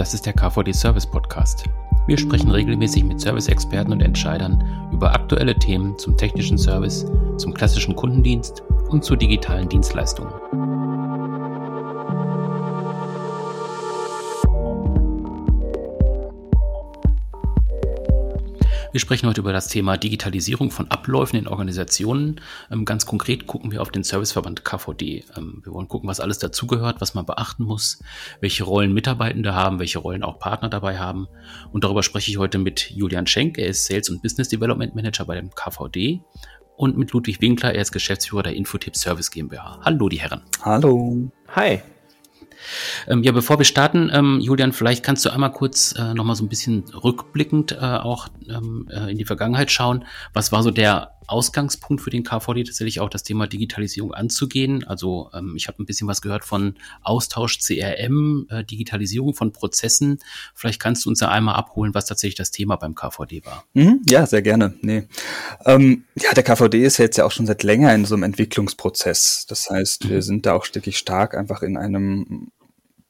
Das ist der KVD Service Podcast. Wir sprechen regelmäßig mit Service-Experten und Entscheidern über aktuelle Themen zum technischen Service, zum klassischen Kundendienst und zu digitalen Dienstleistungen. Wir sprechen heute über das Thema Digitalisierung von Abläufen in Organisationen. Ähm, ganz konkret gucken wir auf den Serviceverband KVD. Ähm, wir wollen gucken, was alles dazugehört, was man beachten muss, welche Rollen Mitarbeitende haben, welche Rollen auch Partner dabei haben. Und darüber spreche ich heute mit Julian Schenk. Er ist Sales und Business Development Manager bei dem KVD. Und mit Ludwig Winkler, er ist Geschäftsführer der Infotip Service GmbH. Hallo, die Herren. Hallo. Hi. Ähm, ja, bevor wir starten, ähm, Julian, vielleicht kannst du einmal kurz äh, nochmal so ein bisschen rückblickend äh, auch ähm, äh, in die Vergangenheit schauen. Was war so der Ausgangspunkt für den KVD, tatsächlich auch das Thema Digitalisierung anzugehen? Also ähm, ich habe ein bisschen was gehört von Austausch CRM, äh, Digitalisierung von Prozessen. Vielleicht kannst du uns da einmal abholen, was tatsächlich das Thema beim KVD war. Mhm, ja, sehr gerne. Nee. Ähm, ja, der KVD ist jetzt ja auch schon seit länger in so einem Entwicklungsprozess. Das heißt, mhm. wir sind da auch wirklich stark einfach in einem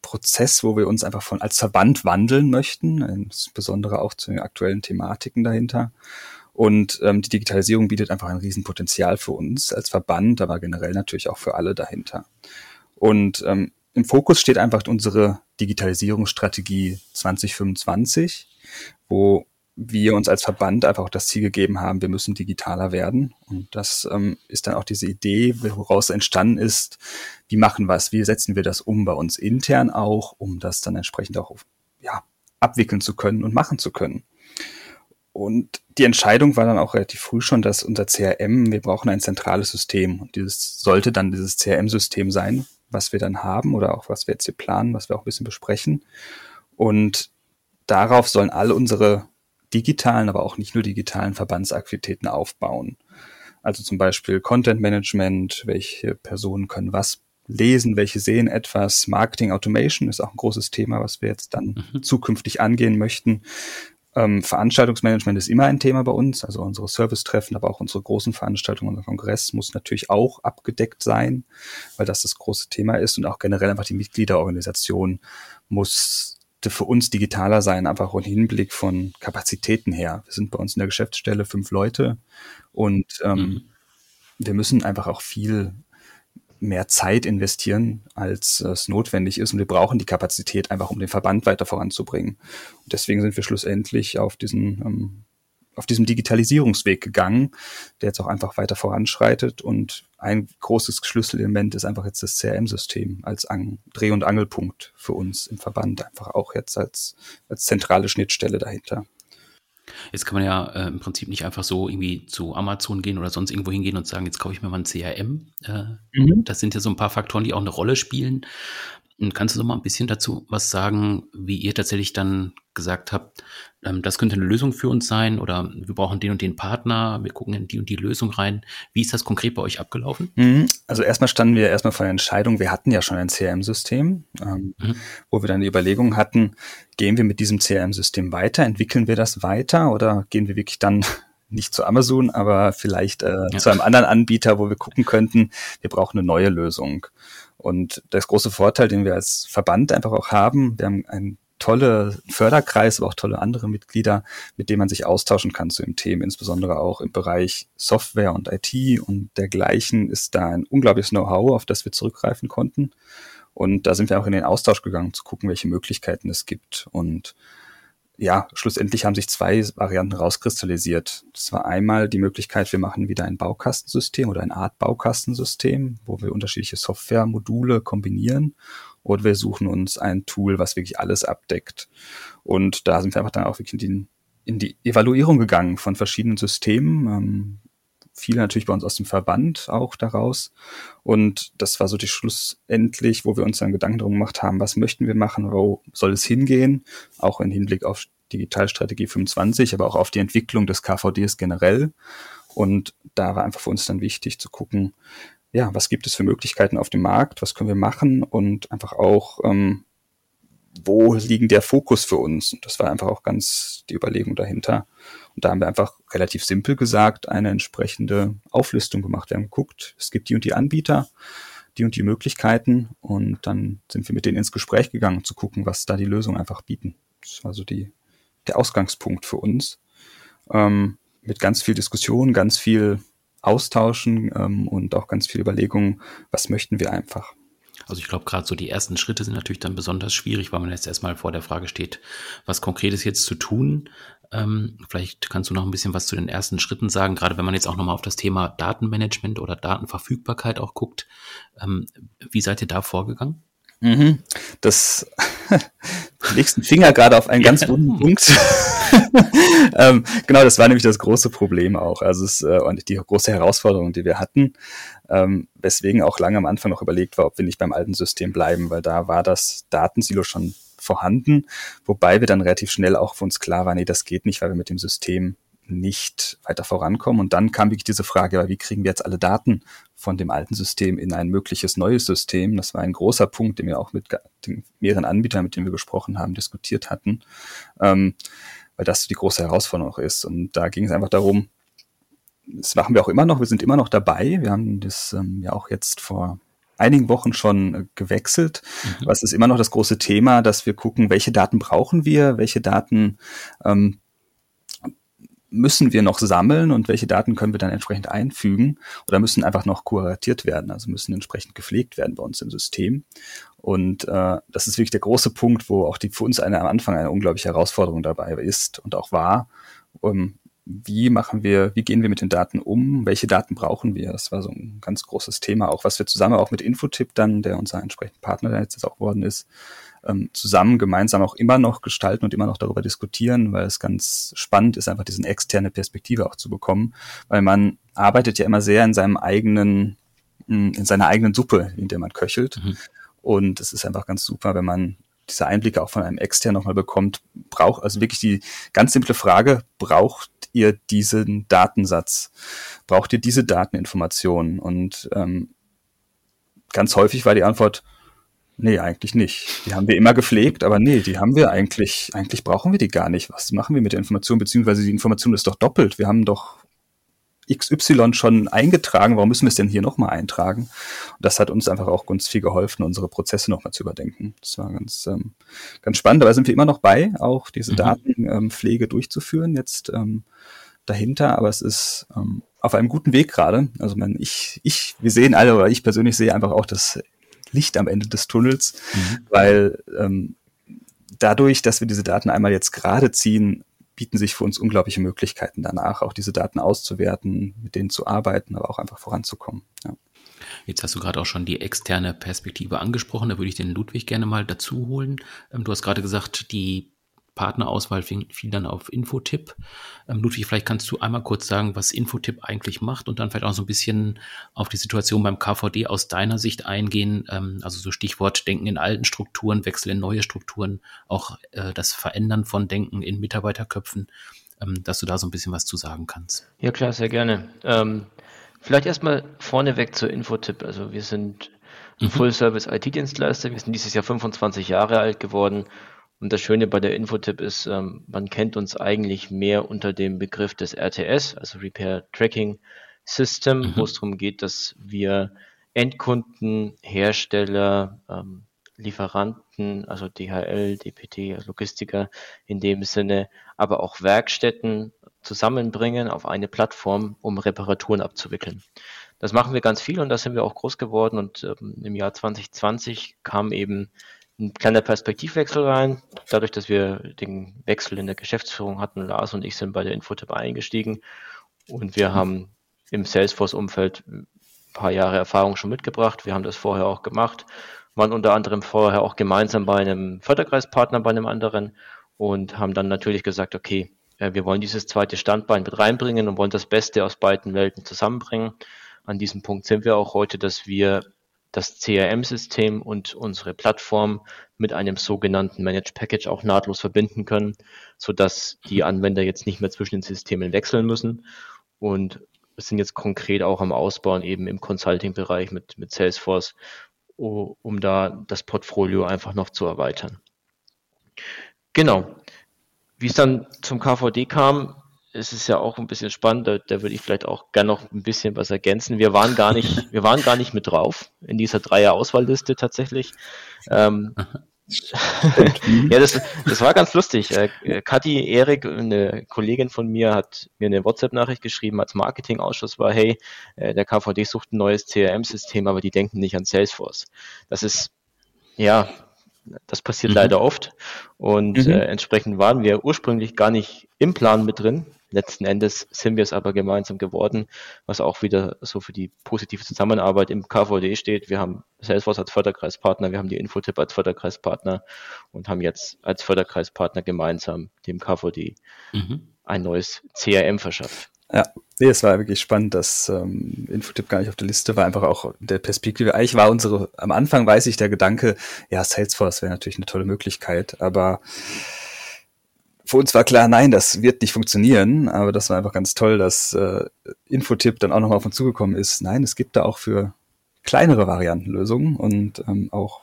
Prozess, wo wir uns einfach von als Verband wandeln möchten, insbesondere auch zu den aktuellen Thematiken dahinter. Und ähm, die Digitalisierung bietet einfach ein Riesenpotenzial für uns als Verband, aber generell natürlich auch für alle dahinter. Und ähm, im Fokus steht einfach unsere Digitalisierungsstrategie 2025, wo wir uns als Verband einfach auch das Ziel gegeben haben, wir müssen digitaler werden. Und das ähm, ist dann auch diese Idee, woraus entstanden ist, wie machen wir es, wie setzen wir das um bei uns intern auch, um das dann entsprechend auch ja, abwickeln zu können und machen zu können. Und die Entscheidung war dann auch relativ früh schon, dass unser CRM, wir brauchen ein zentrales System. Und dieses sollte dann dieses CRM-System sein, was wir dann haben oder auch was wir jetzt hier planen, was wir auch ein bisschen besprechen. Und darauf sollen alle unsere digitalen, aber auch nicht nur digitalen Verbandsaktivitäten aufbauen. Also zum Beispiel Content Management, welche Personen können was lesen, welche sehen etwas. Marketing Automation ist auch ein großes Thema, was wir jetzt dann mhm. zukünftig angehen möchten. Ähm, Veranstaltungsmanagement ist immer ein Thema bei uns, also unsere Service-Treffen, aber auch unsere großen Veranstaltungen, unser Kongress muss natürlich auch abgedeckt sein, weil das das große Thema ist und auch generell einfach die Mitgliederorganisation muss für uns digitaler sein, einfach im Hinblick von Kapazitäten her. Wir sind bei uns in der Geschäftsstelle fünf Leute und ähm, mhm. wir müssen einfach auch viel mehr Zeit investieren, als es notwendig ist. Und wir brauchen die Kapazität einfach, um den Verband weiter voranzubringen. Und deswegen sind wir schlussendlich auf diesen ähm, auf diesem Digitalisierungsweg gegangen, der jetzt auch einfach weiter voranschreitet. Und ein großes Schlüsselelement ist einfach jetzt das CRM-System als An Dreh- und Angelpunkt für uns im Verband, einfach auch jetzt als, als zentrale Schnittstelle dahinter. Jetzt kann man ja äh, im Prinzip nicht einfach so irgendwie zu Amazon gehen oder sonst irgendwo hingehen und sagen, jetzt kaufe ich mir mal ein CRM. Äh, mhm. Das sind ja so ein paar Faktoren, die auch eine Rolle spielen. Und kannst du noch mal ein bisschen dazu was sagen, wie ihr tatsächlich dann gesagt habt, ähm, das könnte eine Lösung für uns sein oder wir brauchen den und den Partner, wir gucken in die und die Lösung rein. Wie ist das konkret bei euch abgelaufen? Mhm. Also erstmal standen wir erstmal vor der Entscheidung, wir hatten ja schon ein CRM-System, ähm, mhm. wo wir dann die Überlegung hatten, gehen wir mit diesem CRM-System weiter, entwickeln wir das weiter oder gehen wir wirklich dann nicht zu Amazon, aber vielleicht äh, ja. zu einem anderen Anbieter, wo wir gucken könnten, wir brauchen eine neue Lösung. Und das große Vorteil, den wir als Verband einfach auch haben, wir haben einen tolle Förderkreis, aber auch tolle andere Mitglieder, mit denen man sich austauschen kann zu dem Themen, insbesondere auch im Bereich Software und IT und dergleichen ist da ein unglaubliches Know-how, auf das wir zurückgreifen konnten. Und da sind wir auch in den Austausch gegangen, zu gucken, welche Möglichkeiten es gibt. Und ja, schlussendlich haben sich zwei Varianten rauskristallisiert. Das war einmal die Möglichkeit, wir machen wieder ein Baukastensystem oder eine Art Baukastensystem, wo wir unterschiedliche Softwaremodule kombinieren. Oder wir suchen uns ein Tool, was wirklich alles abdeckt. Und da sind wir einfach dann auch wirklich in die, in die Evaluierung gegangen von verschiedenen Systemen. Viele natürlich bei uns aus dem Verband auch daraus. Und das war so die schlussendlich, wo wir uns dann Gedanken darum gemacht haben, was möchten wir machen, wo soll es hingehen, auch im Hinblick auf Digitalstrategie 25, aber auch auf die Entwicklung des KVDs generell. Und da war einfach für uns dann wichtig zu gucken, ja, was gibt es für Möglichkeiten auf dem Markt, was können wir machen und einfach auch, ähm, wo liegen der Fokus für uns? Und das war einfach auch ganz die Überlegung dahinter. Und da haben wir einfach relativ simpel gesagt eine entsprechende Auflistung gemacht. Wir haben geguckt, es gibt die und die Anbieter, die und die Möglichkeiten und dann sind wir mit denen ins Gespräch gegangen, zu gucken, was da die Lösungen einfach bieten. Das war so die, der Ausgangspunkt für uns. Ähm, mit ganz viel Diskussion, ganz viel Austauschen ähm, und auch ganz viel Überlegungen, was möchten wir einfach. Also ich glaube, gerade so die ersten Schritte sind natürlich dann besonders schwierig, weil man jetzt erstmal vor der Frage steht, was konkretes jetzt zu tun. Ähm, vielleicht kannst du noch ein bisschen was zu den ersten Schritten sagen, gerade wenn man jetzt auch nochmal auf das Thema Datenmanagement oder Datenverfügbarkeit auch guckt. Ähm, wie seid ihr da vorgegangen? Mhm. Das legst den Finger gerade auf einen ganz wunden Punkt. ähm, genau, das war nämlich das große Problem auch. Also es, äh, und die große Herausforderung, die wir hatten, ähm, weswegen auch lange am Anfang noch überlegt war, ob wir nicht beim alten System bleiben, weil da war das Datensilo schon vorhanden, wobei wir dann relativ schnell auch für uns klar waren, nee, das geht nicht, weil wir mit dem System nicht weiter vorankommen. Und dann kam wirklich diese Frage, wie kriegen wir jetzt alle Daten von dem alten System in ein mögliches neues System? Das war ein großer Punkt, den wir auch mit den mehreren Anbietern, mit denen wir gesprochen haben, diskutiert hatten, ähm, weil das die große Herausforderung ist. Und da ging es einfach darum, das machen wir auch immer noch, wir sind immer noch dabei. Wir haben das ähm, ja auch jetzt vor einigen Wochen schon äh, gewechselt. Mhm. Was ist immer noch das große Thema, dass wir gucken, welche Daten brauchen wir, welche Daten ähm, müssen wir noch sammeln und welche Daten können wir dann entsprechend einfügen oder müssen einfach noch kuratiert werden, also müssen entsprechend gepflegt werden bei uns im System. Und äh, das ist wirklich der große Punkt, wo auch die für uns eine, am Anfang eine unglaubliche Herausforderung dabei ist und auch war. Um, wie machen wir, wie gehen wir mit den Daten um? Welche Daten brauchen wir? Das war so ein ganz großes Thema, auch was wir zusammen auch mit Infotip dann, der unser entsprechender Partner jetzt auch geworden ist, ähm, zusammen gemeinsam auch immer noch gestalten und immer noch darüber diskutieren, weil es ganz spannend ist, einfach diese externe Perspektive auch zu bekommen, weil man arbeitet ja immer sehr in seinem eigenen, hm, in seiner eigenen Suppe, in der man köchelt. Mhm. Und es ist einfach ganz super, wenn man diese Einblicke auch von einem extern nochmal bekommt, braucht, also wirklich die ganz simple Frage, braucht ihr diesen Datensatz? Braucht ihr diese Dateninformationen? Und ähm, ganz häufig war die Antwort, Nee, eigentlich nicht. Die haben wir immer gepflegt, aber nee, die haben wir eigentlich, eigentlich brauchen wir die gar nicht. Was machen wir mit der Information? Beziehungsweise die Information ist doch doppelt. Wir haben doch XY schon eingetragen, warum müssen wir es denn hier nochmal eintragen? Und das hat uns einfach auch ganz viel geholfen, unsere Prozesse nochmal zu überdenken. Das war ganz, ähm, ganz spannend. Dabei sind wir immer noch bei, auch diese mhm. Datenpflege ähm, durchzuführen, jetzt ähm, dahinter, aber es ist ähm, auf einem guten Weg gerade. Also man, ich, ich, wir sehen alle, oder ich persönlich sehe einfach auch das Licht am Ende des Tunnels, mhm. weil ähm, dadurch, dass wir diese Daten einmal jetzt gerade ziehen, bieten sich für uns unglaubliche Möglichkeiten danach, auch diese Daten auszuwerten, mit denen zu arbeiten, aber auch einfach voranzukommen. Ja. Jetzt hast du gerade auch schon die externe Perspektive angesprochen, da würde ich den Ludwig gerne mal dazu holen. Ähm, du hast gerade gesagt, die Partnerauswahl fiel, fiel dann auf Infotip. Ähm, Ludwig, vielleicht kannst du einmal kurz sagen, was Infotip eigentlich macht und dann vielleicht auch so ein bisschen auf die Situation beim KVD aus deiner Sicht eingehen. Ähm, also so Stichwort Denken in alten Strukturen, Wechsel in neue Strukturen, auch äh, das Verändern von Denken in Mitarbeiterköpfen, ähm, dass du da so ein bisschen was zu sagen kannst. Ja klar, sehr gerne. Ähm, vielleicht erstmal vorneweg zur Infotip. Also wir sind mhm. Full-Service IT-Dienstleister. Wir sind dieses Jahr 25 Jahre alt geworden und das Schöne bei der Infotip ist, ähm, man kennt uns eigentlich mehr unter dem Begriff des RTS, also Repair Tracking System, mhm. wo es darum geht, dass wir Endkunden, Hersteller, ähm, Lieferanten, also DHL, DPT, Logistiker in dem Sinne, aber auch Werkstätten zusammenbringen auf eine Plattform, um Reparaturen abzuwickeln. Das machen wir ganz viel und da sind wir auch groß geworden und ähm, im Jahr 2020 kam eben ein kleiner Perspektivwechsel rein. Dadurch, dass wir den Wechsel in der Geschäftsführung hatten, Lars und ich sind bei der Infotip eingestiegen und wir haben im Salesforce-Umfeld ein paar Jahre Erfahrung schon mitgebracht. Wir haben das vorher auch gemacht, waren unter anderem vorher auch gemeinsam bei einem Förderkreispartner, bei einem anderen und haben dann natürlich gesagt, okay, wir wollen dieses zweite Standbein mit reinbringen und wollen das Beste aus beiden Welten zusammenbringen. An diesem Punkt sind wir auch heute, dass wir das CRM-System und unsere Plattform mit einem sogenannten Managed Package auch nahtlos verbinden können, sodass die Anwender jetzt nicht mehr zwischen den Systemen wechseln müssen und sind jetzt konkret auch am Ausbauen eben im Consulting-Bereich mit, mit Salesforce, um da das Portfolio einfach noch zu erweitern. Genau. Wie es dann zum KVD kam, es ist ja auch ein bisschen spannend, da, da würde ich vielleicht auch gerne noch ein bisschen was ergänzen. Wir waren gar nicht, wir waren gar nicht mit drauf in dieser Dreier-Auswahlliste tatsächlich. Ähm, ja, das, das war ganz lustig. Äh, Kathi Erik, eine Kollegin von mir, hat mir eine WhatsApp-Nachricht geschrieben, als Marketingausschuss war, hey, äh, der KVD sucht ein neues CRM-System, aber die denken nicht an Salesforce. Das ist, ja, das passiert mhm. leider oft. Und mhm. äh, entsprechend waren wir ursprünglich gar nicht im Plan mit drin. Letzten Endes sind wir es aber gemeinsam geworden, was auch wieder so für die positive Zusammenarbeit im KVD steht. Wir haben Salesforce als Förderkreispartner, wir haben die Infotip als Förderkreispartner und haben jetzt als Förderkreispartner gemeinsam dem KVD mhm. ein neues CRM verschafft. Ja, nee, es war wirklich spannend, dass ähm, Infotip gar nicht auf der Liste war, einfach auch der Perspektive. Eigentlich war unsere, am Anfang weiß ich der Gedanke, ja, Salesforce wäre natürlich eine tolle Möglichkeit, aber für uns war klar, nein, das wird nicht funktionieren, aber das war einfach ganz toll, dass äh, Infotip dann auch nochmal auf uns zugekommen ist. Nein, es gibt da auch für kleinere Varianten Lösungen und ähm, auch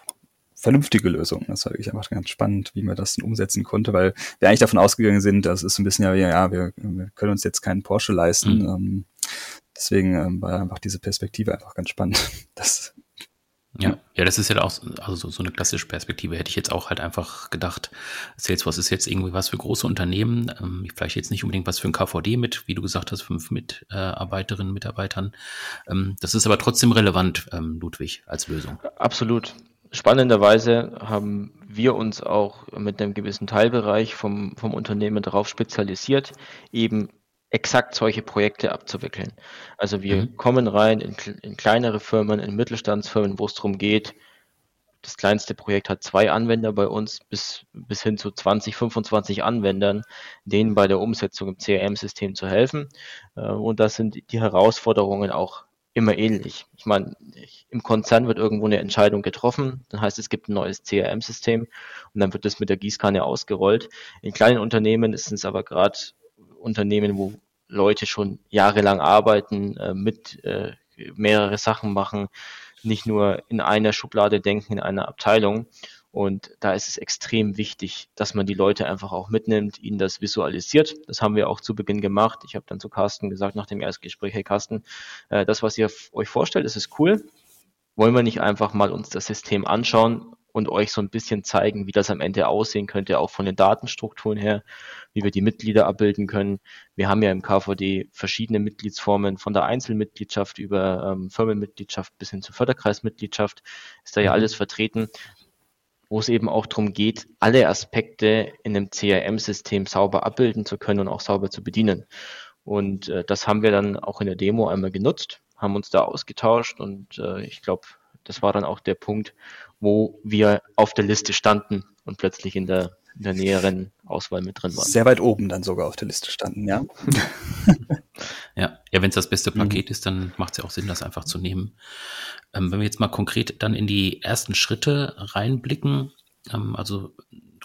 vernünftige Lösungen. Das war wirklich einfach ganz spannend, wie man das dann umsetzen konnte, weil wir eigentlich davon ausgegangen sind, das ist ein bisschen ja, ja, wir, wir können uns jetzt keinen Porsche leisten. Mhm. Ähm, deswegen ähm, war einfach diese Perspektive einfach ganz spannend. Das ja, ja, das ist ja auch also so, so eine klassische Perspektive. Hätte ich jetzt auch halt einfach gedacht, Salesforce ist jetzt irgendwie was für große Unternehmen, ähm, vielleicht jetzt nicht unbedingt was für ein KVD mit, wie du gesagt hast, fünf Mitarbeiterinnen, Mitarbeitern. Ähm, das ist aber trotzdem relevant, ähm, Ludwig, als Lösung. Absolut. Spannenderweise haben wir uns auch mit einem gewissen Teilbereich vom, vom Unternehmen darauf spezialisiert, eben exakt solche Projekte abzuwickeln. Also wir mhm. kommen rein in, in, kleinere Firmen, in Mittelstandsfirmen, wo es darum geht, das kleinste Projekt hat zwei Anwender bei uns bis, bis hin zu 20, 25 Anwendern, denen bei der Umsetzung im CRM-System zu helfen. Äh, und da sind die Herausforderungen auch immer ähnlich. Ich meine, im Konzern wird irgendwo eine Entscheidung getroffen, dann heißt es gibt ein neues CRM-System und dann wird das mit der Gießkanne ausgerollt. In kleinen Unternehmen ist es aber gerade Unternehmen, wo Leute schon jahrelang arbeiten, äh, mit äh, mehrere Sachen machen, nicht nur in einer Schublade denken, in einer Abteilung. Und da ist es extrem wichtig, dass man die Leute einfach auch mitnimmt, ihnen das visualisiert. Das haben wir auch zu Beginn gemacht. Ich habe dann zu Carsten gesagt nach dem Erstgespräch, hey Carsten, äh, das, was ihr euch vorstellt, das ist cool. Wollen wir nicht einfach mal uns das System anschauen und euch so ein bisschen zeigen, wie das am Ende aussehen könnte, auch von den Datenstrukturen her, wie wir die Mitglieder abbilden können. Wir haben ja im KVD verschiedene Mitgliedsformen, von der Einzelmitgliedschaft über ähm, Firmenmitgliedschaft bis hin zur Förderkreismitgliedschaft, ist da ja mhm. alles vertreten, wo es eben auch darum geht, alle Aspekte in einem CRM-System sauber abbilden zu können und auch sauber zu bedienen. Und äh, das haben wir dann auch in der Demo einmal genutzt, haben uns da ausgetauscht und äh, ich glaube, das war dann auch der Punkt, wo wir auf der Liste standen und plötzlich in der, in der näheren Auswahl mit drin waren. Sehr weit oben dann sogar auf der Liste standen, ja. ja, ja wenn es das beste Paket mhm. ist, dann macht es ja auch Sinn, das einfach zu nehmen. Ähm, wenn wir jetzt mal konkret dann in die ersten Schritte reinblicken, ähm, also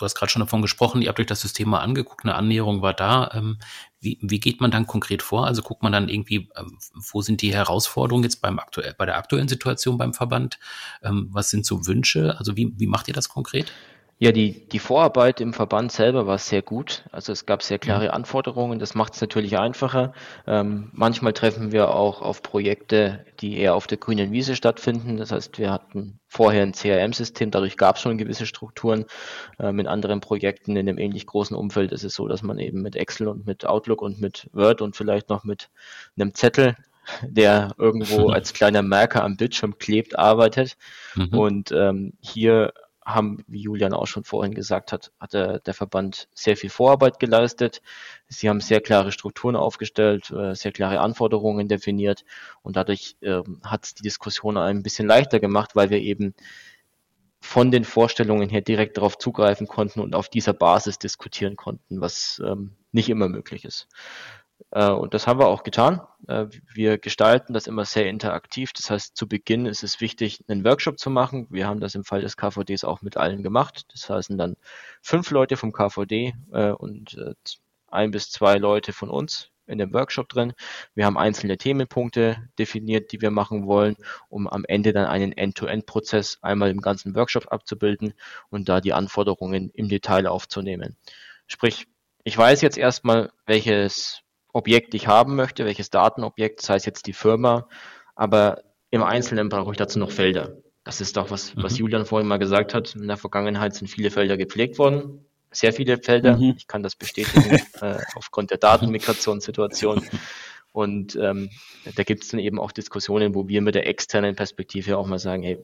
du hast gerade schon davon gesprochen, ihr habt euch das System mal angeguckt, eine Annäherung war da. Ähm, wie, wie geht man dann konkret vor? Also guckt man dann irgendwie, ähm, wo sind die Herausforderungen jetzt beim aktuell, bei der aktuellen Situation beim Verband? Ähm, was sind so Wünsche? Also wie, wie macht ihr das konkret? Ja, die, die Vorarbeit im Verband selber war sehr gut. Also es gab sehr klare mhm. Anforderungen. Das macht es natürlich einfacher. Ähm, manchmal treffen wir auch auf Projekte, die eher auf der grünen Wiese stattfinden. Das heißt, wir hatten vorher ein CRM-System, dadurch gab es schon gewisse Strukturen. Ähm, in anderen Projekten in einem ähnlich großen Umfeld ist es so, dass man eben mit Excel und mit Outlook und mit Word und vielleicht noch mit einem Zettel der irgendwo als kleiner Merker am Bildschirm klebt, arbeitet. Mhm. Und ähm, hier haben, wie Julian auch schon vorhin gesagt hat, hat der, der Verband sehr viel Vorarbeit geleistet. Sie haben sehr klare Strukturen aufgestellt, äh, sehr klare Anforderungen definiert und dadurch ähm, hat es die Diskussion ein bisschen leichter gemacht, weil wir eben von den Vorstellungen her direkt darauf zugreifen konnten und auf dieser Basis diskutieren konnten, was ähm, nicht immer möglich ist. Äh, und das haben wir auch getan. Äh, wir gestalten das immer sehr interaktiv. Das heißt, zu Beginn ist es wichtig, einen Workshop zu machen. Wir haben das im Fall des KVDs auch mit allen gemacht. Das heißt, dann fünf Leute vom KVD äh, und ein bis zwei Leute von uns in dem Workshop drin. Wir haben einzelne Themenpunkte definiert, die wir machen wollen, um am Ende dann einen End-to-End-Prozess einmal im ganzen Workshop abzubilden und da die Anforderungen im Detail aufzunehmen. Sprich, ich weiß jetzt erstmal, welches Objekt ich haben möchte, welches Datenobjekt, sei es jetzt die Firma, aber im Einzelnen brauche ich dazu noch Felder. Das ist doch was, mhm. was Julian vorhin mal gesagt hat. In der Vergangenheit sind viele Felder gepflegt worden. Sehr viele Felder. Mhm. Ich kann das bestätigen äh, aufgrund der Datenmigrationssituation. Und ähm, da gibt es dann eben auch Diskussionen, wo wir mit der externen Perspektive auch mal sagen, hey,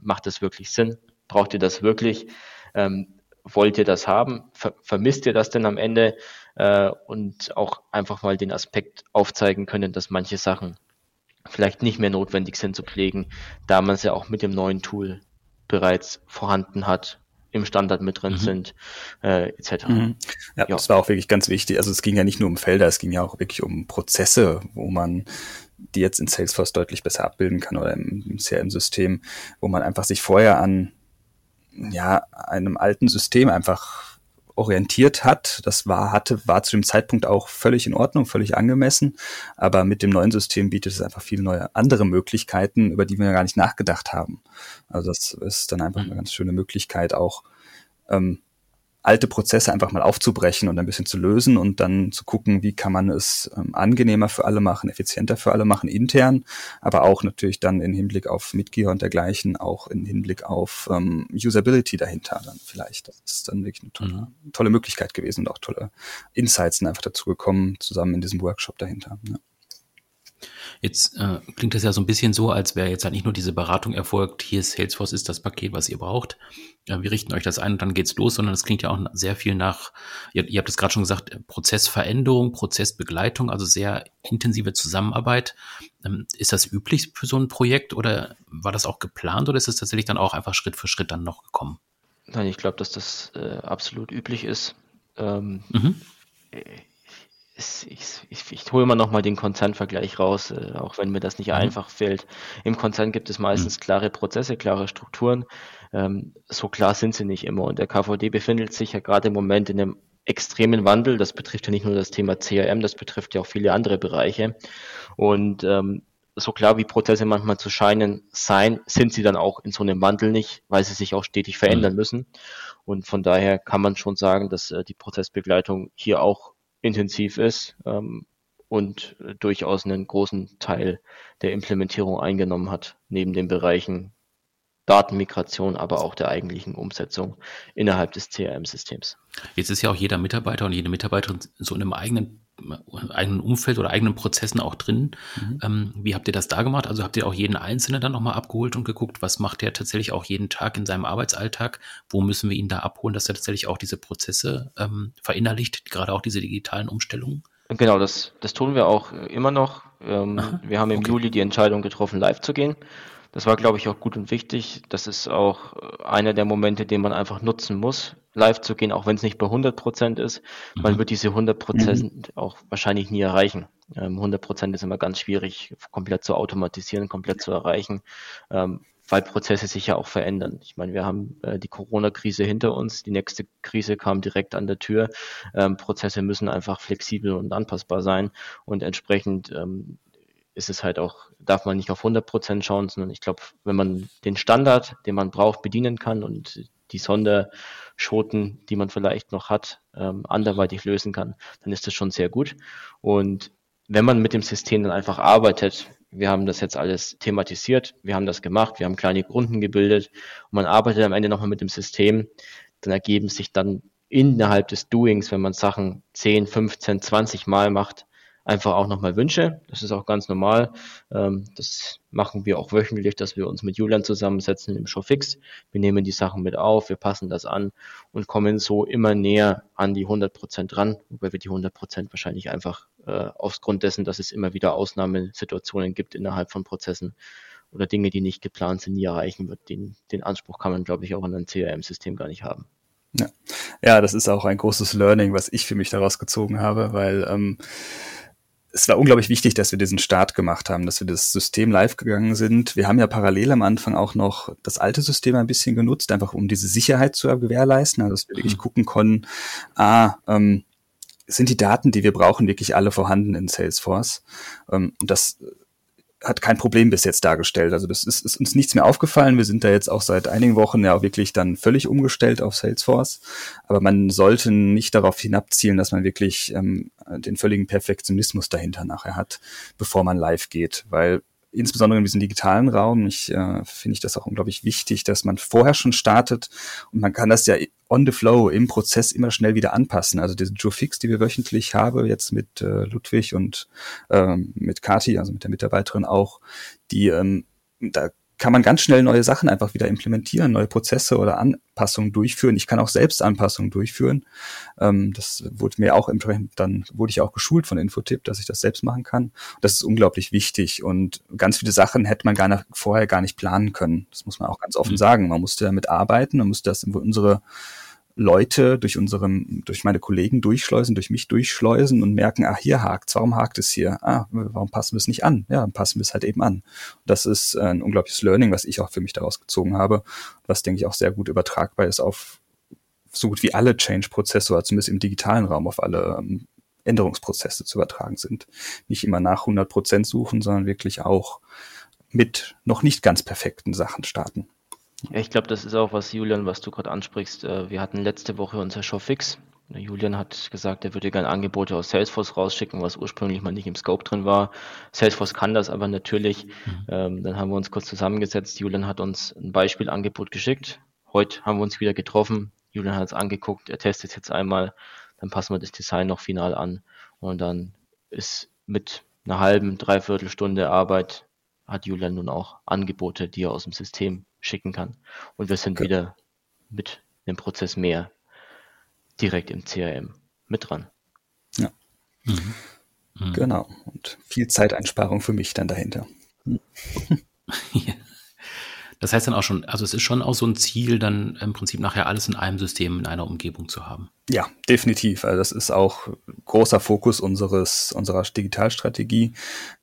macht das wirklich Sinn? Braucht ihr das wirklich? Ähm, wollt ihr das haben? Ver vermisst ihr das denn am Ende? Äh, und auch einfach mal den Aspekt aufzeigen können, dass manche Sachen vielleicht nicht mehr notwendig sind zu pflegen, da man es ja auch mit dem neuen Tool bereits vorhanden hat, im Standard mit drin mhm. sind, äh, etc. Mhm. Ja, ja, das war auch wirklich ganz wichtig. Also es ging ja nicht nur um Felder, es ging ja auch wirklich um Prozesse, wo man die jetzt in Salesforce deutlich besser abbilden kann oder im, im CRM-System, wo man einfach sich vorher an ja, einem alten System einfach orientiert hat. Das war, hatte, war zu dem Zeitpunkt auch völlig in Ordnung, völlig angemessen. Aber mit dem neuen System bietet es einfach viele neue andere Möglichkeiten, über die wir gar nicht nachgedacht haben. Also das ist dann einfach eine ganz schöne Möglichkeit, auch ähm, alte Prozesse einfach mal aufzubrechen und ein bisschen zu lösen und dann zu gucken, wie kann man es ähm, angenehmer für alle machen, effizienter für alle machen, intern, aber auch natürlich dann in Hinblick auf Mitglieder und dergleichen, auch in Hinblick auf ähm, Usability dahinter dann vielleicht. Das ist dann wirklich eine tolle, mhm. tolle Möglichkeit gewesen und auch tolle Insights sind einfach dazu gekommen, zusammen in diesem Workshop dahinter. Ja. Jetzt äh, klingt das ja so ein bisschen so, als wäre jetzt halt nicht nur diese Beratung erfolgt, hier ist Salesforce ist das Paket, was ihr braucht. Äh, wir richten euch das ein und dann geht's los, sondern es klingt ja auch sehr viel nach, ihr, ihr habt es gerade schon gesagt, äh, Prozessveränderung, Prozessbegleitung, also sehr intensive Zusammenarbeit. Ähm, ist das üblich für so ein Projekt oder war das auch geplant oder ist es tatsächlich dann auch einfach Schritt für Schritt dann noch gekommen? Nein, ich glaube, dass das äh, absolut üblich ist. Ähm, mhm. Ich, ich, ich, hole immer noch mal den Konzernvergleich raus, äh, auch wenn mir das nicht mhm. einfach fällt. Im Konzern gibt es meistens mhm. klare Prozesse, klare Strukturen. Ähm, so klar sind sie nicht immer. Und der KVD befindet sich ja gerade im Moment in einem extremen Wandel. Das betrifft ja nicht nur das Thema CRM, das betrifft ja auch viele andere Bereiche. Und ähm, so klar wie Prozesse manchmal zu scheinen sein, sind sie dann auch in so einem Wandel nicht, weil sie sich auch stetig verändern mhm. müssen. Und von daher kann man schon sagen, dass äh, die Prozessbegleitung hier auch intensiv ist ähm, und durchaus einen großen Teil der Implementierung eingenommen hat, neben den Bereichen Datenmigration, aber auch der eigentlichen Umsetzung innerhalb des CRM-Systems. Jetzt ist ja auch jeder Mitarbeiter und jede Mitarbeiterin so in einem eigenen, eigenen Umfeld oder eigenen Prozessen auch drin. Mhm. Ähm, wie habt ihr das da gemacht? Also habt ihr auch jeden Einzelnen dann nochmal abgeholt und geguckt, was macht der tatsächlich auch jeden Tag in seinem Arbeitsalltag? Wo müssen wir ihn da abholen, dass er tatsächlich auch diese Prozesse ähm, verinnerlicht, gerade auch diese digitalen Umstellungen? Genau, das, das tun wir auch immer noch. Ähm, wir haben im okay. Juli die Entscheidung getroffen, live zu gehen. Das war, glaube ich, auch gut und wichtig. Das ist auch äh, einer der Momente, den man einfach nutzen muss, live zu gehen, auch wenn es nicht bei 100 Prozent ist. Mhm. Man wird diese 100 Prozent mhm. auch wahrscheinlich nie erreichen. 100 ähm, Prozent ist immer ganz schwierig, komplett zu automatisieren, komplett zu erreichen, ähm, weil Prozesse sich ja auch verändern. Ich meine, wir haben äh, die Corona-Krise hinter uns, die nächste Krise kam direkt an der Tür. Ähm, Prozesse müssen einfach flexibel und anpassbar sein und entsprechend ist es halt auch, darf man nicht auf 100 Prozent schauen, sondern ich glaube, wenn man den Standard, den man braucht, bedienen kann und die Sonderschoten, die man vielleicht noch hat, ähm, anderweitig lösen kann, dann ist das schon sehr gut. Und wenn man mit dem System dann einfach arbeitet, wir haben das jetzt alles thematisiert, wir haben das gemacht, wir haben kleine Grunden gebildet und man arbeitet am Ende nochmal mit dem System, dann ergeben sich dann innerhalb des Doings, wenn man Sachen 10, 15, 20 Mal macht, einfach auch nochmal Wünsche. Das ist auch ganz normal. Ähm, das machen wir auch wöchentlich, dass wir uns mit Julian zusammensetzen im Showfix. Wir nehmen die Sachen mit auf, wir passen das an und kommen so immer näher an die 100 Prozent ran, wobei wir die 100 Prozent wahrscheinlich einfach äh, aufgrund dessen, dass es immer wieder Ausnahmesituationen gibt innerhalb von Prozessen oder Dinge, die nicht geplant sind, nie erreichen wird. Den, den Anspruch kann man, glaube ich, auch an ein CRM-System gar nicht haben. Ja. ja, das ist auch ein großes Learning, was ich für mich daraus gezogen habe, weil ähm, es war unglaublich wichtig, dass wir diesen Start gemacht haben, dass wir das System live gegangen sind. Wir haben ja parallel am Anfang auch noch das alte System ein bisschen genutzt, einfach um diese Sicherheit zu gewährleisten, also dass wir wirklich mhm. gucken konnten, ah, ähm, sind die Daten, die wir brauchen, wirklich alle vorhanden in Salesforce? Ähm, und das hat kein Problem bis jetzt dargestellt. Also das ist, ist uns nichts mehr aufgefallen. Wir sind da jetzt auch seit einigen Wochen ja auch wirklich dann völlig umgestellt auf Salesforce. Aber man sollte nicht darauf hinabzielen, dass man wirklich ähm, den völligen Perfektionismus dahinter nachher hat, bevor man live geht. Weil insbesondere in diesem digitalen Raum, ich äh, finde ich das auch unglaublich wichtig, dass man vorher schon startet und man kann das ja on the flow im Prozess immer schnell wieder anpassen. Also diese Joe Fix, die wir wöchentlich haben, jetzt mit äh, Ludwig und ähm, mit Kati, also mit der Mitarbeiterin auch, die ähm, da kann man ganz schnell neue Sachen einfach wieder implementieren, neue Prozesse oder Anpassungen durchführen. Ich kann auch selbst Anpassungen durchführen. Ähm, das wurde mir auch entsprechend, dann wurde ich auch geschult von Infotip, dass ich das selbst machen kann. Das ist unglaublich wichtig und ganz viele Sachen hätte man gar nicht, vorher gar nicht planen können. Das muss man auch ganz offen mhm. sagen. Man musste damit arbeiten, man musste das in unsere Leute durch unseren, durch meine Kollegen durchschleusen, durch mich durchschleusen und merken, ah, hier hakt's, warum hakt es hier? Ah, warum passen wir es nicht an? Ja, passen wir es halt eben an. Das ist ein unglaubliches Learning, was ich auch für mich daraus gezogen habe, was denke ich auch sehr gut übertragbar ist auf so gut wie alle Change-Prozesse, zumindest im digitalen Raum auf alle ähm, Änderungsprozesse zu übertragen sind. Nicht immer nach 100 Prozent suchen, sondern wirklich auch mit noch nicht ganz perfekten Sachen starten. Ich glaube, das ist auch was, Julian, was du gerade ansprichst. Äh, wir hatten letzte Woche unser Showfix. Julian hat gesagt, er würde gerne Angebote aus Salesforce rausschicken, was ursprünglich mal nicht im Scope drin war. Salesforce kann das aber natürlich. Mhm. Ähm, dann haben wir uns kurz zusammengesetzt. Julian hat uns ein Beispielangebot geschickt. Heute haben wir uns wieder getroffen. Julian hat es angeguckt. Er testet jetzt einmal. Dann passen wir das Design noch final an. Und dann ist mit einer halben, dreiviertel Stunde Arbeit hat Julian nun auch Angebote, die er aus dem System schicken kann. Und wir sind okay. wieder mit dem Prozess mehr direkt im CRM mit dran. Ja. Mhm. Mhm. Genau. Und viel Zeiteinsparung für mich dann dahinter. Das heißt dann auch schon, also es ist schon auch so ein Ziel, dann im Prinzip nachher alles in einem System, in einer Umgebung zu haben. Ja, definitiv. Also das ist auch großer Fokus unseres, unserer Digitalstrategie,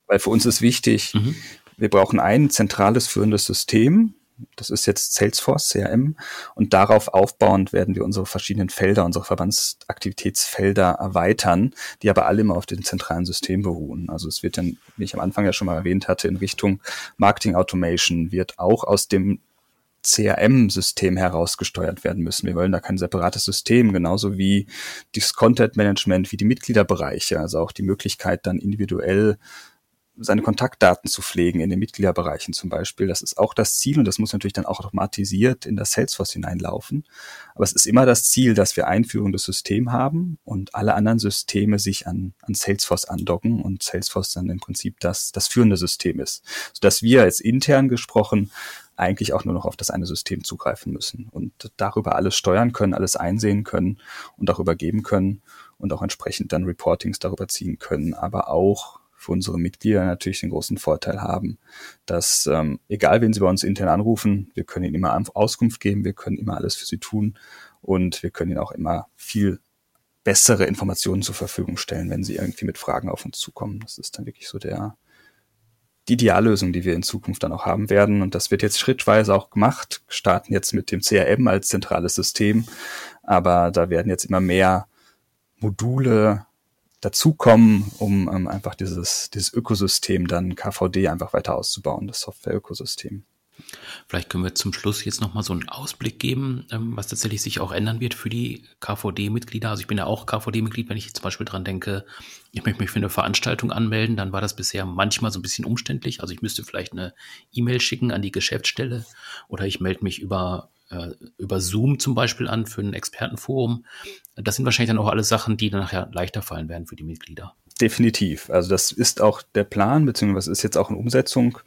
weil für uns ist wichtig, mhm. Wir brauchen ein zentrales führendes System, das ist jetzt Salesforce, CRM. Und darauf aufbauend werden wir unsere verschiedenen Felder, unsere Verbandsaktivitätsfelder erweitern, die aber alle immer auf dem zentralen System beruhen. Also es wird dann, wie ich am Anfang ja schon mal erwähnt hatte, in Richtung Marketing Automation wird auch aus dem CRM-System herausgesteuert werden müssen. Wir wollen da kein separates System, genauso wie das Content-Management, wie die Mitgliederbereiche, also auch die Möglichkeit, dann individuell seine Kontaktdaten zu pflegen in den Mitgliederbereichen zum Beispiel. Das ist auch das Ziel und das muss natürlich dann auch automatisiert in das Salesforce hineinlaufen. Aber es ist immer das Ziel, dass wir einführendes System haben und alle anderen Systeme sich an, an Salesforce andocken und Salesforce dann im Prinzip das, das führende System ist. Sodass wir als intern gesprochen eigentlich auch nur noch auf das eine System zugreifen müssen und darüber alles steuern können, alles einsehen können und darüber geben können und auch entsprechend dann Reportings darüber ziehen können, aber auch für unsere Mitglieder natürlich den großen Vorteil haben, dass ähm, egal wen sie bei uns intern anrufen, wir können ihnen immer Auskunft geben, wir können immer alles für sie tun und wir können ihnen auch immer viel bessere Informationen zur Verfügung stellen, wenn sie irgendwie mit Fragen auf uns zukommen. Das ist dann wirklich so der die Ideallösung, die wir in Zukunft dann auch haben werden. Und das wird jetzt schrittweise auch gemacht. Starten jetzt mit dem CRM als zentrales System, aber da werden jetzt immer mehr Module dazukommen, um ähm, einfach dieses, dieses Ökosystem dann KVD einfach weiter auszubauen, das Software-Ökosystem. Vielleicht können wir zum Schluss jetzt nochmal so einen Ausblick geben, ähm, was tatsächlich sich auch ändern wird für die KVD-Mitglieder. Also ich bin ja auch KVD-Mitglied, wenn ich zum Beispiel dran denke, ich möchte mich für eine Veranstaltung anmelden, dann war das bisher manchmal so ein bisschen umständlich. Also ich müsste vielleicht eine E-Mail schicken an die Geschäftsstelle oder ich melde mich über äh, über Zoom zum Beispiel an für ein Expertenforum. Das sind wahrscheinlich dann auch alles Sachen, die dann nachher leichter fallen werden für die Mitglieder. Definitiv. Also das ist auch der Plan, beziehungsweise ist jetzt auch in Umsetzung.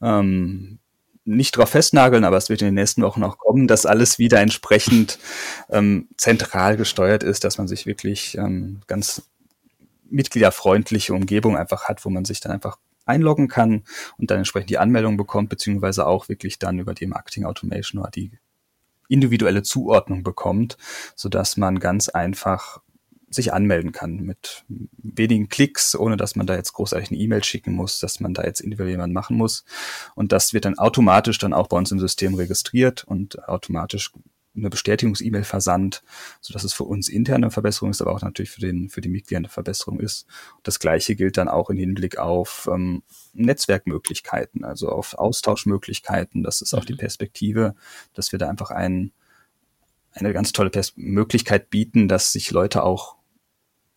Ähm, nicht drauf festnageln, aber es wird in den nächsten Wochen auch kommen, dass alles wieder entsprechend ähm, zentral gesteuert ist, dass man sich wirklich ähm, ganz mitgliederfreundliche Umgebung einfach hat, wo man sich dann einfach einloggen kann und dann entsprechend die Anmeldung bekommt, beziehungsweise auch wirklich dann über die Marketing Automation oder die individuelle Zuordnung bekommt, so dass man ganz einfach sich anmelden kann mit wenigen Klicks, ohne dass man da jetzt großartig eine E-Mail schicken muss, dass man da jetzt individuell jemand machen muss. Und das wird dann automatisch dann auch bei uns im System registriert und automatisch eine Bestätigungs-E-Mail versandt, sodass es für uns interne Verbesserung ist, aber auch natürlich für, den, für die Mitglieder eine Verbesserung ist. Das Gleiche gilt dann auch im Hinblick auf ähm, Netzwerkmöglichkeiten, also auf Austauschmöglichkeiten. Das ist auch die mhm. Perspektive, dass wir da einfach ein, eine ganz tolle Pers Möglichkeit bieten, dass sich Leute auch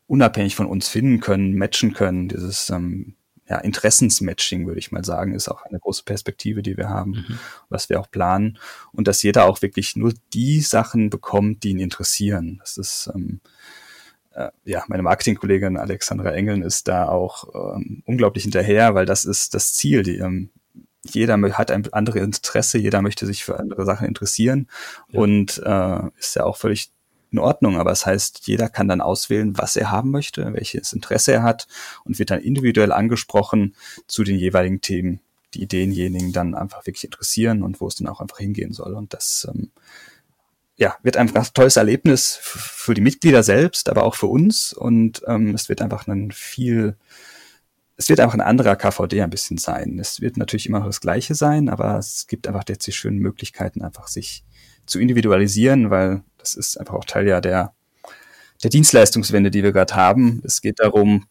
unabhängig von uns finden können, matchen können. Dieses ähm, ja, Interessensmatching, würde ich mal sagen, ist auch eine große Perspektive, die wir haben, mhm. was wir auch planen. Und dass jeder auch wirklich nur die Sachen bekommt, die ihn interessieren. Das ist, ähm, äh, ja, meine Marketingkollegin Alexandra Engeln ist da auch ähm, unglaublich hinterher, weil das ist das Ziel. Die, ähm, jeder hat ein anderes Interesse, jeder möchte sich für andere Sachen interessieren ja. und äh, ist ja auch völlig in Ordnung, aber es das heißt, jeder kann dann auswählen, was er haben möchte, welches Interesse er hat und wird dann individuell angesprochen zu den jeweiligen Themen, die denjenigen dann einfach wirklich interessieren und wo es dann auch einfach hingehen soll. Und das ähm, ja, wird einfach ein tolles Erlebnis für die Mitglieder selbst, aber auch für uns. Und ähm, es wird einfach ein viel, es wird einfach ein anderer KVD ein bisschen sein. Es wird natürlich immer noch das Gleiche sein, aber es gibt einfach jetzt die schönen Möglichkeiten, einfach sich zu individualisieren, weil das ist einfach auch Teil ja der, der Dienstleistungswende, die wir gerade haben. Es geht darum,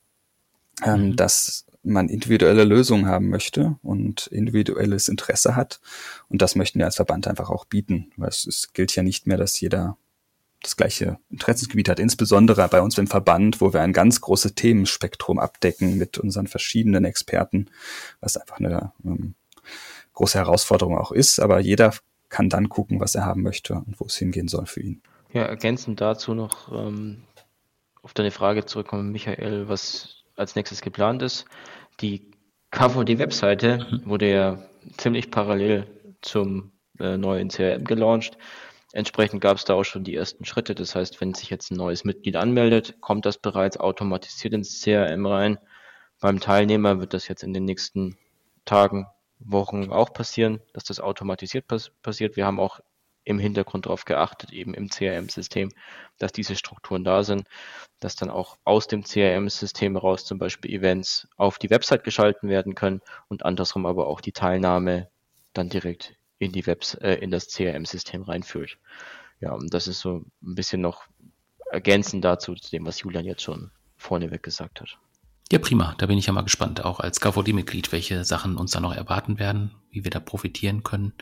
ähm, mhm. dass man individuelle Lösungen haben möchte und individuelles Interesse hat. Und das möchten wir als Verband einfach auch bieten, weil es, es gilt ja nicht mehr, dass jeder das gleiche Interessensgebiet hat, insbesondere bei uns im Verband, wo wir ein ganz großes Themenspektrum abdecken mit unseren verschiedenen Experten, was einfach eine ähm, große Herausforderung auch ist. Aber jeder kann dann gucken, was er haben möchte und wo es hingehen soll für ihn. Ja, ergänzend dazu noch ähm, auf deine Frage zurückkommen, Michael, was als nächstes geplant ist. Die KVD-Webseite mhm. wurde ja ziemlich parallel zum äh, neuen CRM gelauncht. Entsprechend gab es da auch schon die ersten Schritte. Das heißt, wenn sich jetzt ein neues Mitglied anmeldet, kommt das bereits automatisiert ins CRM rein. Beim Teilnehmer wird das jetzt in den nächsten Tagen Wochen auch passieren, dass das automatisiert pass passiert. Wir haben auch im Hintergrund darauf geachtet, eben im CRM-System, dass diese Strukturen da sind, dass dann auch aus dem CRM-System heraus zum Beispiel Events auf die Website geschalten werden können und andersrum aber auch die Teilnahme dann direkt in die Webs äh, in das CRM-System reinführt. Ja, und das ist so ein bisschen noch ergänzend dazu, zu dem, was Julian jetzt schon vorneweg gesagt hat. Ja, prima. Da bin ich ja mal gespannt, auch als KVD-Mitglied, welche Sachen uns da noch erwarten werden, wie wir da profitieren können,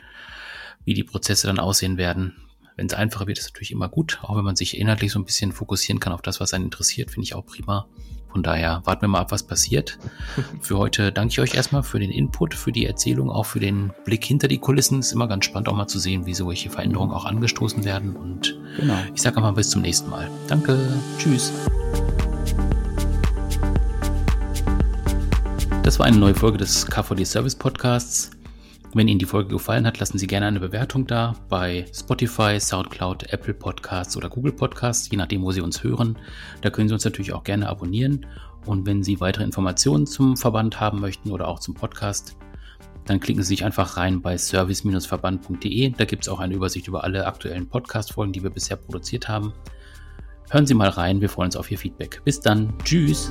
wie die Prozesse dann aussehen werden. Wenn es einfacher wird, ist natürlich immer gut, auch wenn man sich inhaltlich so ein bisschen fokussieren kann auf das, was einen interessiert, finde ich auch prima. Von daher warten wir mal ab, was passiert. Für heute danke ich euch erstmal für den Input, für die Erzählung, auch für den Blick hinter die Kulissen. Ist immer ganz spannend, auch mal zu sehen, wie solche Veränderungen auch angestoßen werden. Und genau. ich sage mal bis zum nächsten Mal. Danke. Tschüss. Das war eine neue Folge des KVD Service Podcasts. Wenn Ihnen die Folge gefallen hat, lassen Sie gerne eine Bewertung da bei Spotify, SoundCloud, Apple Podcasts oder Google Podcasts, je nachdem, wo Sie uns hören. Da können Sie uns natürlich auch gerne abonnieren. Und wenn Sie weitere Informationen zum Verband haben möchten oder auch zum Podcast, dann klicken Sie sich einfach rein bei service-verband.de. Da gibt es auch eine Übersicht über alle aktuellen Podcast-Folgen, die wir bisher produziert haben. Hören Sie mal rein, wir freuen uns auf Ihr Feedback. Bis dann, tschüss.